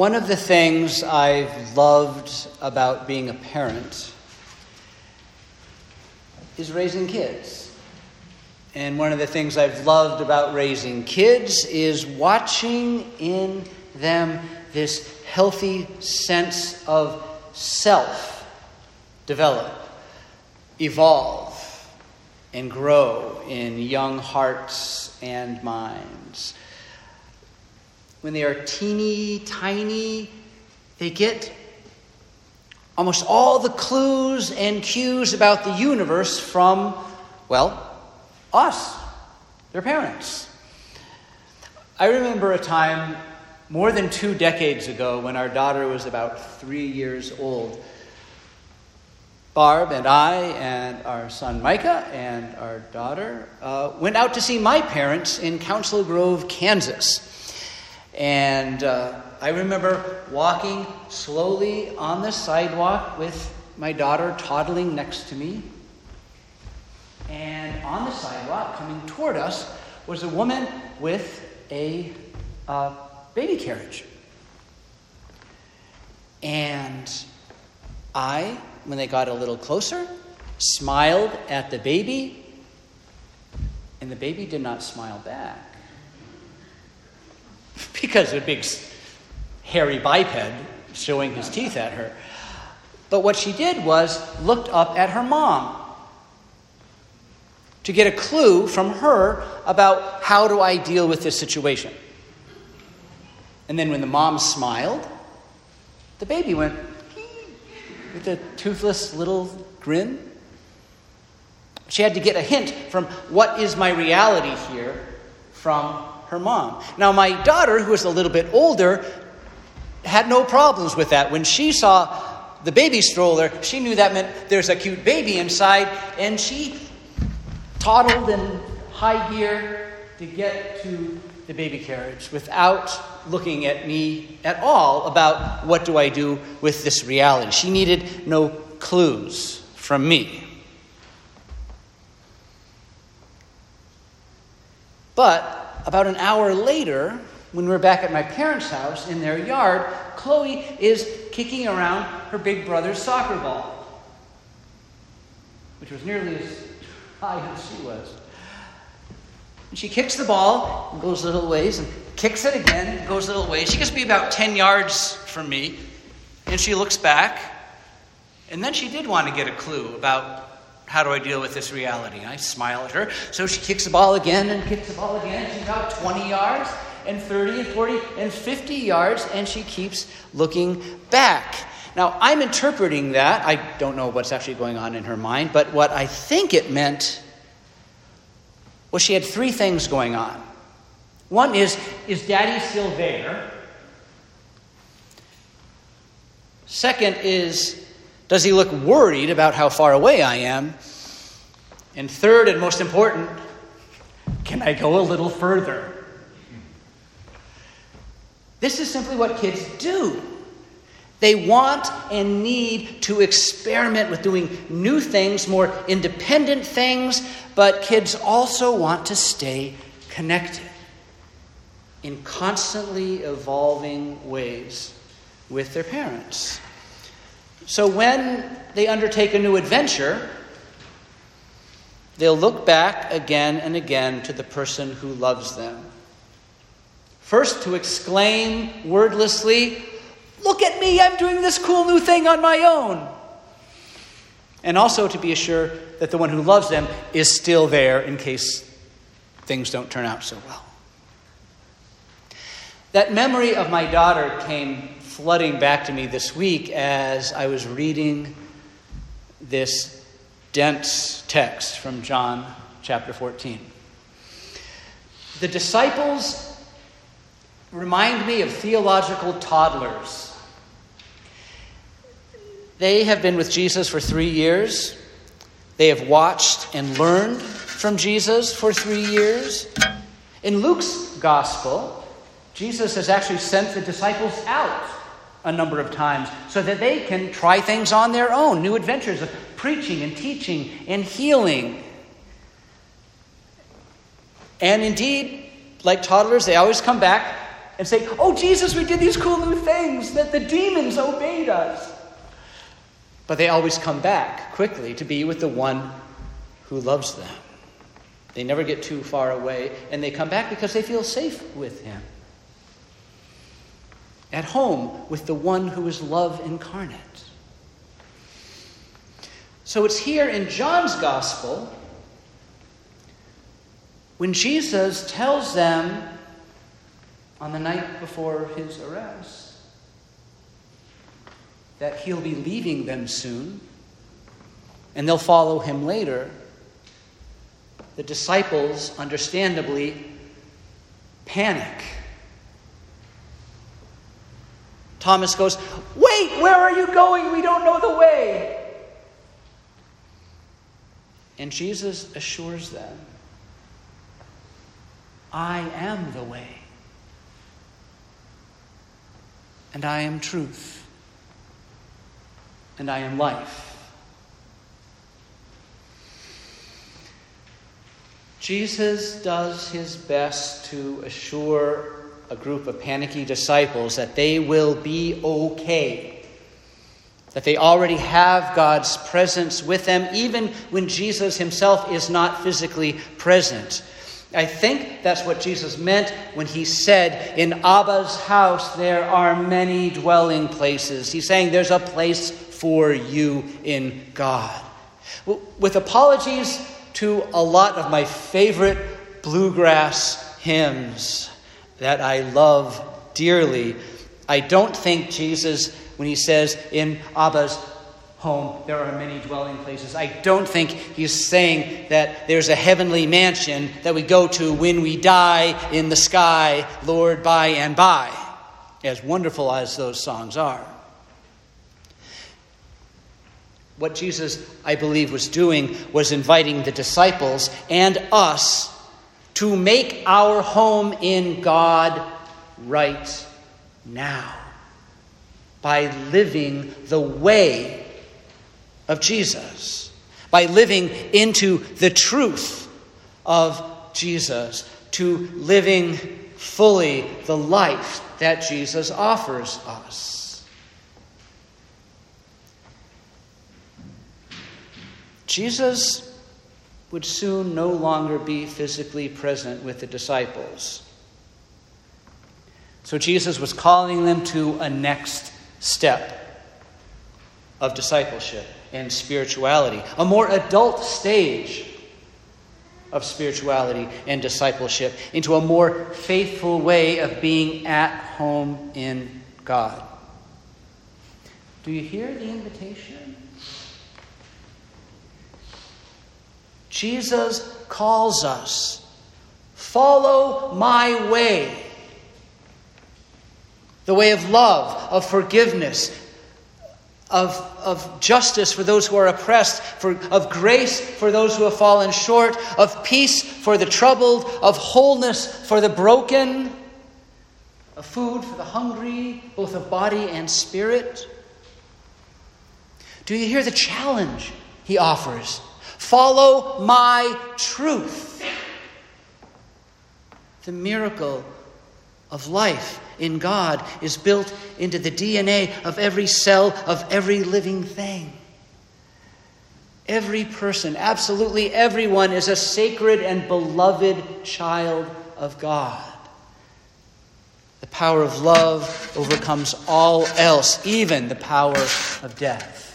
One of the things I've loved about being a parent is raising kids. And one of the things I've loved about raising kids is watching in them this healthy sense of self develop, evolve, and grow in young hearts and minds. When they are teeny tiny, they get almost all the clues and cues about the universe from, well, us, their parents. I remember a time more than two decades ago when our daughter was about three years old. Barb and I and our son Micah and our daughter uh, went out to see my parents in Council Grove, Kansas. And uh, I remember walking slowly on the sidewalk with my daughter toddling next to me. And on the sidewalk, coming toward us, was a woman with a uh, baby carriage. And I, when they got a little closer, smiled at the baby, and the baby did not smile back. Because a big, hairy biped showing his teeth at her. But what she did was looked up at her mom to get a clue from her about how do I deal with this situation. And then when the mom smiled, the baby went with a toothless little grin. She had to get a hint from what is my reality here from her mom. Now, my daughter, who was a little bit older, had no problems with that. When she saw the baby stroller, she knew that meant there's a cute baby inside, and she toddled in high gear to get to the baby carriage without looking at me at all about what do I do with this reality. She needed no clues from me. But about an hour later, when we're back at my parents' house in their yard, Chloe is kicking around her big brother's soccer ball, which was nearly as high as she was. And she kicks the ball, and goes a little ways, and kicks it again, goes a little ways. She gets to be about 10 yards from me, and she looks back. And then she did want to get a clue about how do I deal with this reality. I smile at her. So she kicks the ball again and kicks the ball again. She's about 20 yards, and 30, and 40, and 50 yards, and she keeps looking back. Now, I'm interpreting that. I don't know what's actually going on in her mind, but what I think it meant was she had three things going on. One is, is daddy still there? Second is, does he look worried about how far away I am? And third, and most important, can I go a little further? This is simply what kids do. They want and need to experiment with doing new things, more independent things, but kids also want to stay connected in constantly evolving ways with their parents. So when they undertake a new adventure, they'll look back again and again to the person who loves them. First, to exclaim wordlessly, Look at me, I'm doing this cool new thing on my own. And also to be assured that the one who loves them is still there in case things don't turn out so well. That memory of my daughter came flooding back to me this week as I was reading this dense text from John chapter 14. The disciples remind me of theological toddlers they have been with Jesus for three years. They have watched and learned from Jesus for three years. In Luke's gospel, Jesus has actually sent the disciples out a number of times so that they can try things on their own, new adventures of preaching and teaching and healing. And indeed, like toddlers, they always come back and say, Oh, Jesus, we did these cool new things that the demons obeyed us. But they always come back quickly to be with the one who loves them. They never get too far away, and they come back because they feel safe with him. At home with the one who is love incarnate. So it's here in John's gospel when Jesus tells them on the night before his arrest that he'll be leaving them soon and they'll follow him later, the disciples, understandably, panic. Thomas goes, Wait, where are you going? We don't know the way. And Jesus assures them I am the way, and I am truth, and I am life. Jesus does his best to assure a group of panicky disciples that they will be okay, that they already have God's presence with them, even when Jesus himself is not physically present. I think that's what Jesus meant when he said, In Abba's house there are many dwelling places. He's saying there's a place for you in God. With apologies to a lot of my favorite bluegrass hymns that I love dearly, I don't think Jesus, when he says, In Abba's home, there are many dwelling places. I don't think he's saying that there's a heavenly mansion that we go to when we die in the sky, Lord, by and by, as wonderful as those songs are. What Jesus, I believe, was doing was inviting the disciples and us to make our home in God right now by living the way of Jesus, by living into the truth of Jesus, to living fully the life that Jesus offers us. Jesus would soon no longer be physically present with the disciples. So Jesus was calling them to a next step of discipleship and spirituality, a more adult stage of spirituality and discipleship, into a more faithful way of being at home in God. Do you hear the invitation? Jesus calls us follow my way. The way of love, of forgiveness, of, of justice for those who are oppressed, for, of grace for those who have fallen short, of peace for the troubled, of wholeness for the broken, of food for the hungry, both of body and spirit. Do you hear the challenge he offers? Follow my truth. The miracle of life in God is built into the DNA of every cell of every living thing. Every person, absolutely everyone, is a sacred and beloved child of God. The power of love overcomes all else, even the power of death.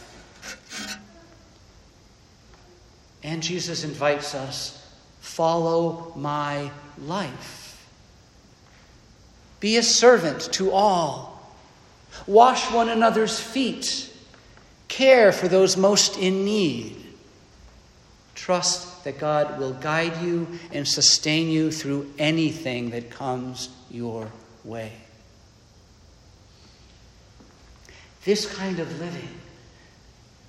And Jesus invites us follow my life. Be a servant to all. Wash one another's feet. Care for those most in need. Trust that God will guide you and sustain you through anything that comes your way. This kind of living,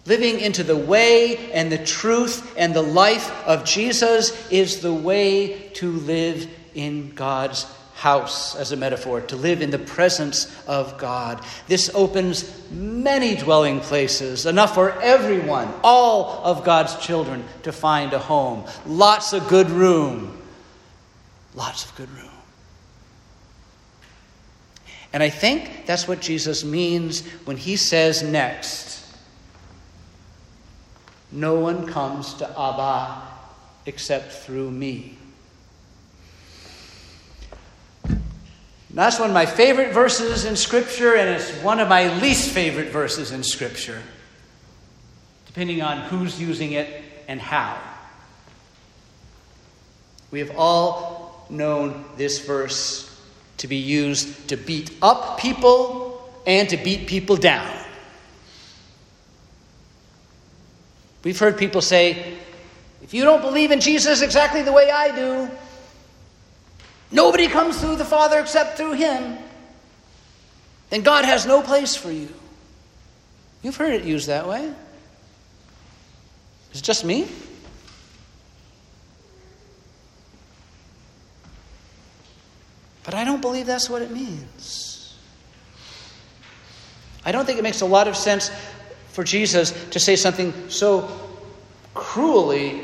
living into the way and the truth and the life of Jesus, is the way to live in God's house as a metaphor, to live in the presence of God. This opens many dwelling places, enough for everyone, all of God's children, to find a home. Lots of good room. Lots of good room. And I think that's what Jesus means when he says next, No one comes to Abba except through me. That's one of my favorite verses in Scripture, and it's one of my least favorite verses in Scripture, depending on who's using it and how. We have all known this verse to be used to beat up people and to beat people down. We've heard people say, if you don't believe in Jesus exactly the way I do, nobody comes through the Father except through Him, then God has no place for you. You've heard it used that way. Is it just me? But I don't believe that's what it means. I don't think it makes a lot of sense for Jesus to say something so cruelly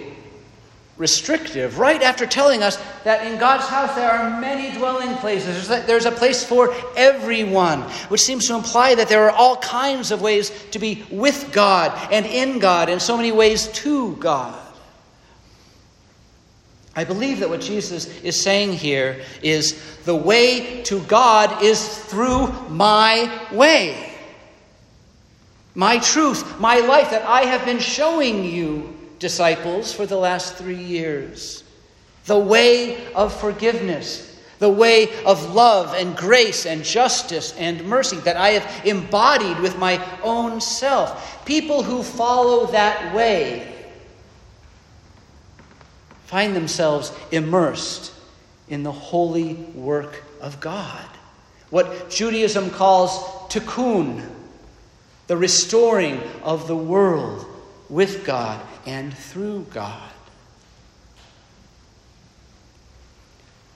restrictive right after telling us that in God's house there are many dwelling places. There's a place for everyone, which seems to imply that there are all kinds of ways to be with God and in God, and so many ways to God. I believe that what Jesus is saying here is the way to God is through my way, my truth, my life that I have been showing you, disciples, for the last three years. The way of forgiveness, the way of love and grace and justice and mercy that I have embodied with my own self. People who follow that way find themselves immersed in the holy work of God. What Judaism calls tikkun, the restoring of the world with God and through God.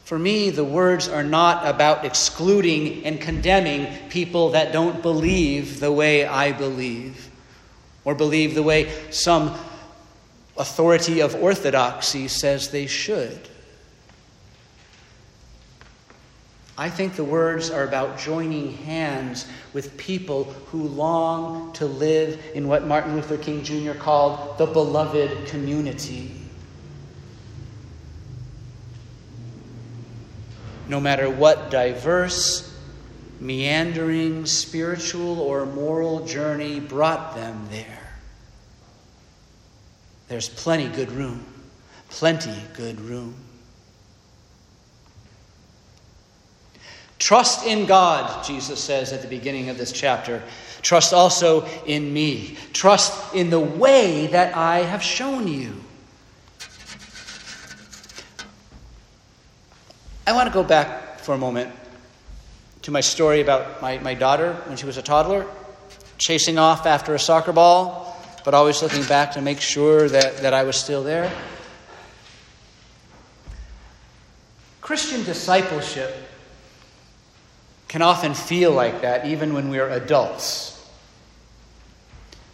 For me, the words are not about excluding and condemning people that don't believe the way I believe, or believe the way some authority of orthodoxy says they should. I think the words are about joining hands with people who long to live in what Martin Luther King Jr. called the beloved community. No matter what diverse, meandering, spiritual, or moral journey brought them there. There's plenty good room. Plenty good room. Trust in God, Jesus says at the beginning of this chapter. Trust also in me. Trust in the way that I have shown you. I want to go back for a moment to my story about my, my daughter when she was a toddler, chasing off after a soccer ball but always looking back to make sure that, that I was still there. Christian discipleship can often feel like that even when we're adults.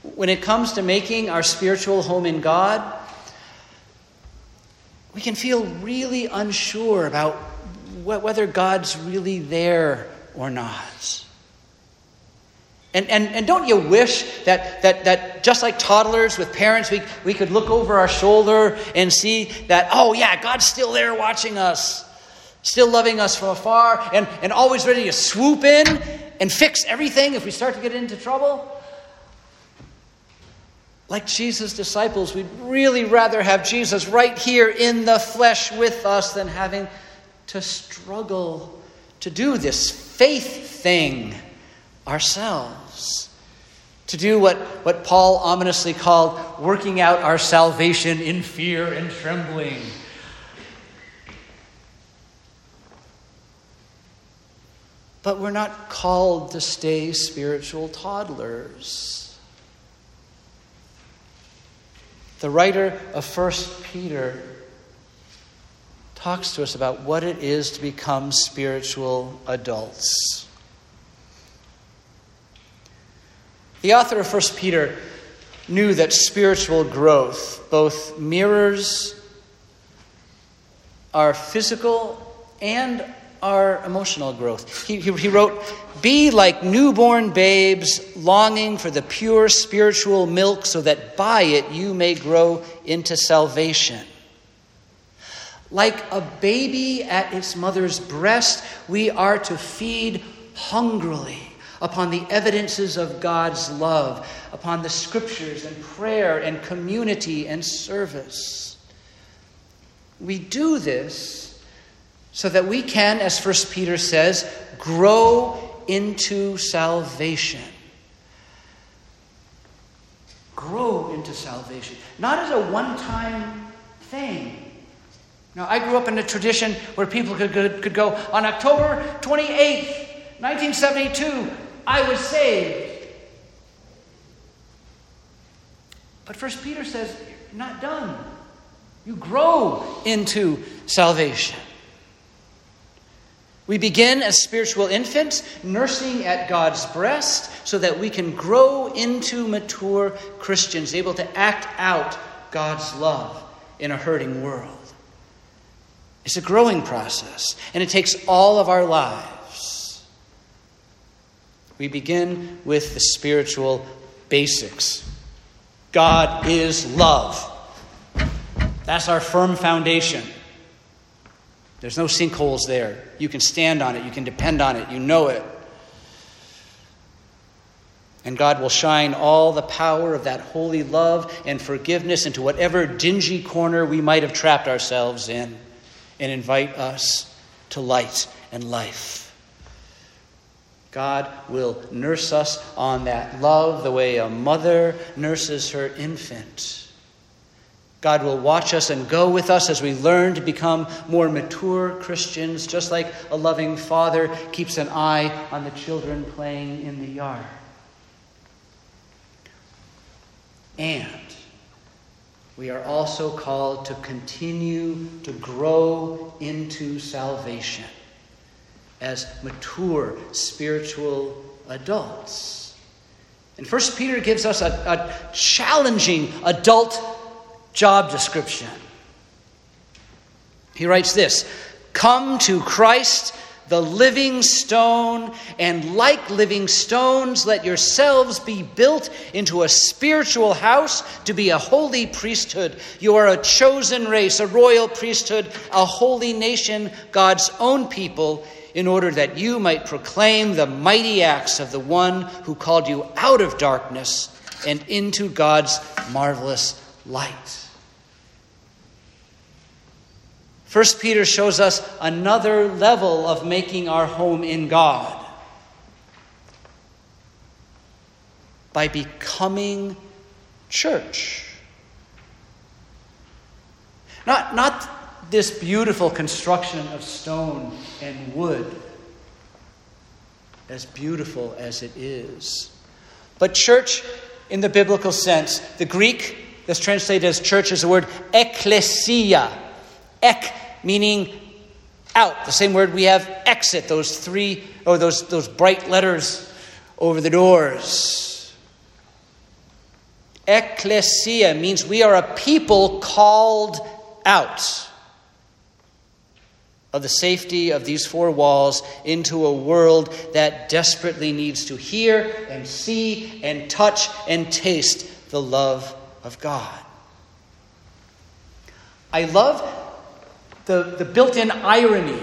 When it comes to making our spiritual home in God, we can feel really unsure about whether God's really there or not. And, and, and don't you wish that, that, that just like toddlers with parents, we, we could look over our shoulder and see that, oh, yeah, God's still there watching us, still loving us from afar, and, and always ready to swoop in and fix everything if we start to get into trouble? Like Jesus' disciples, we'd really rather have Jesus right here in the flesh with us than having to struggle to do this faith thing ourselves. To do what, what Paul ominously called working out our salvation in fear and trembling. But we're not called to stay spiritual toddlers. The writer of First Peter talks to us about what it is to become spiritual adults. The author of 1 Peter knew that spiritual growth both mirrors our physical and our emotional growth. He, he, he, wrote, Be like newborn babes, longing for the pure spiritual milk, so that by it you may grow into salvation. Like a baby at its mother's breast, we are to feed hungrily upon the evidences of God's love, upon the scriptures and prayer and community and service. We do this so that we can, as First Peter says, grow into salvation. Grow into salvation. Not as a one time thing. Now, I grew up in a tradition where people could, could, could go on October 28th, 1972, I was saved. But First Peter says, You're not done. You grow into salvation. We begin as spiritual infants, nursing at God's breast, so that we can grow into mature Christians, able to act out God's love in a hurting world. It's a growing process, and it takes all of our lives. We begin with the spiritual basics God is love. That's our firm foundation. There's no sinkholes there. You can stand on it, you can depend on it, you know it. And God will shine all the power of that holy love and forgiveness into whatever dingy corner we might have trapped ourselves in and invite us to light and life. God will nurse us on that love the way a mother nurses her infant. God will watch us and go with us as we learn to become more mature Christians, just like a loving father keeps an eye on the children playing in the yard. And we are also called to continue to grow into salvation as mature spiritual adults. And First Peter gives us a, a challenging adult job description. He writes this Come to Christ, the living stone, and like living stones, let yourselves be built into a spiritual house to be a holy priesthood. You are a chosen race, a royal priesthood, a holy nation, God's own people, in order that you might proclaim the mighty acts of the one who called you out of darkness and into God's marvelous light. First Peter shows us another level of making our home in God by becoming church. Not, not this beautiful construction of stone and wood, as beautiful as it is. But church, in the biblical sense, the Greek that's translated as church is the word ecclesia. Ek meaning out. The same word we have exit, those three, or those, those bright letters over the doors. Ecclesia means we are a people called out of the safety of these four walls into a world that desperately needs to hear and see and touch and taste the love of God. I love the, the built in irony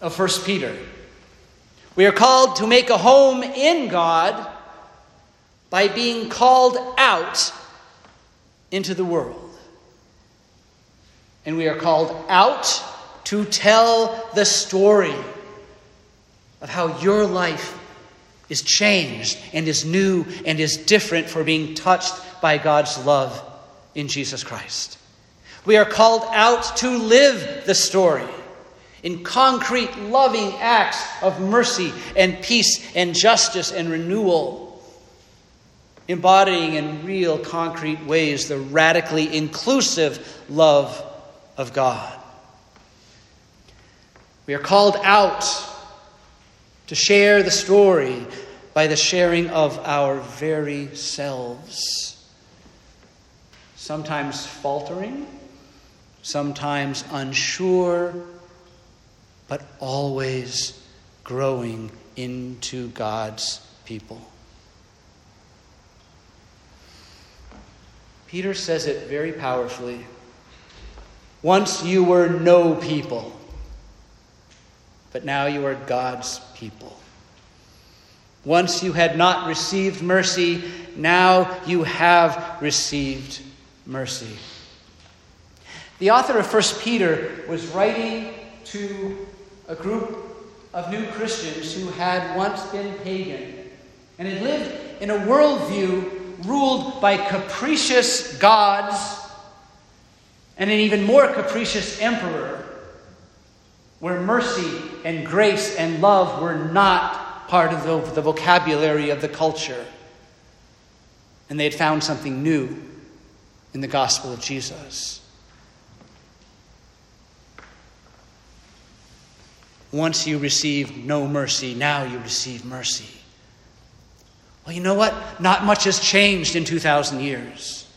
of 1 Peter. We are called to make a home in God by being called out into the world. And we are called out to tell the story of how your life is changed and is new and is different for being touched by God's love in Jesus Christ. We are called out to live the story in concrete, loving acts of mercy and peace and justice and renewal, embodying in real, concrete ways the radically inclusive love of God. We are called out to share the story by the sharing of our very selves, sometimes faltering sometimes unsure, but always growing into God's people. Peter says it very powerfully. Once you were no people, but now you are God's people. Once you had not received mercy, now you have received mercy. The author of 1 Peter was writing to a group of new Christians who had once been pagan and had lived in a worldview ruled by capricious gods and an even more capricious emperor, where mercy and grace and love were not part of the, the vocabulary of the culture. And they had found something new in the gospel of Jesus. Once you received no mercy, now you receive mercy. Well, you know what? Not much has changed in 2,000 years.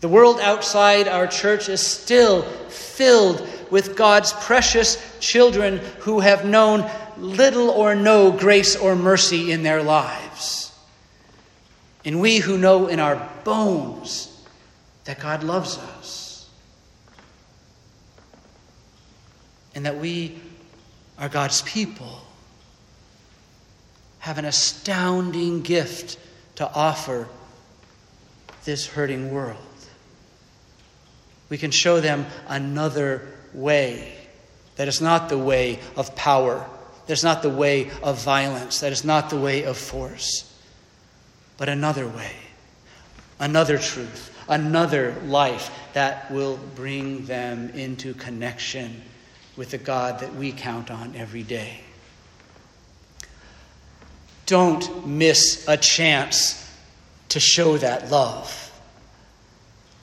The world outside our church is still filled with God's precious children who have known little or no grace or mercy in their lives. And we who know in our bones that God loves us and that we are God's people have an astounding gift to offer this hurting world. We can show them another way that is not the way of power, that is not the way of violence, that is not the way of force, but another way, another truth, another life that will bring them into connection with the God that we count on every day. Don't miss a chance to show that love.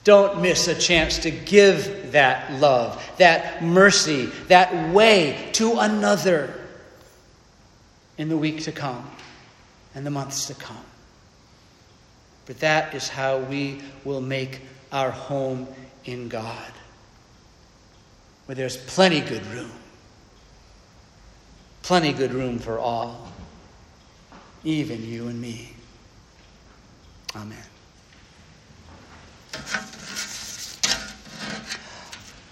Don't miss a chance to give that love, that mercy, that way to another in the week to come and the months to come. But that is how we will make our home in God, where there's plenty good room. Plenty good room for all even you and me. Amen.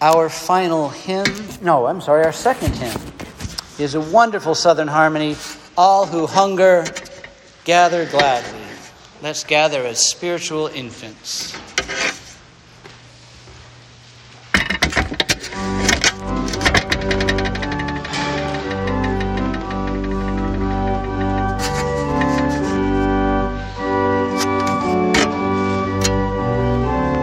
Our final hymn, no, I'm sorry, our second hymn is a wonderful Southern harmony. All who hunger, gather gladly. Let's gather as spiritual infants.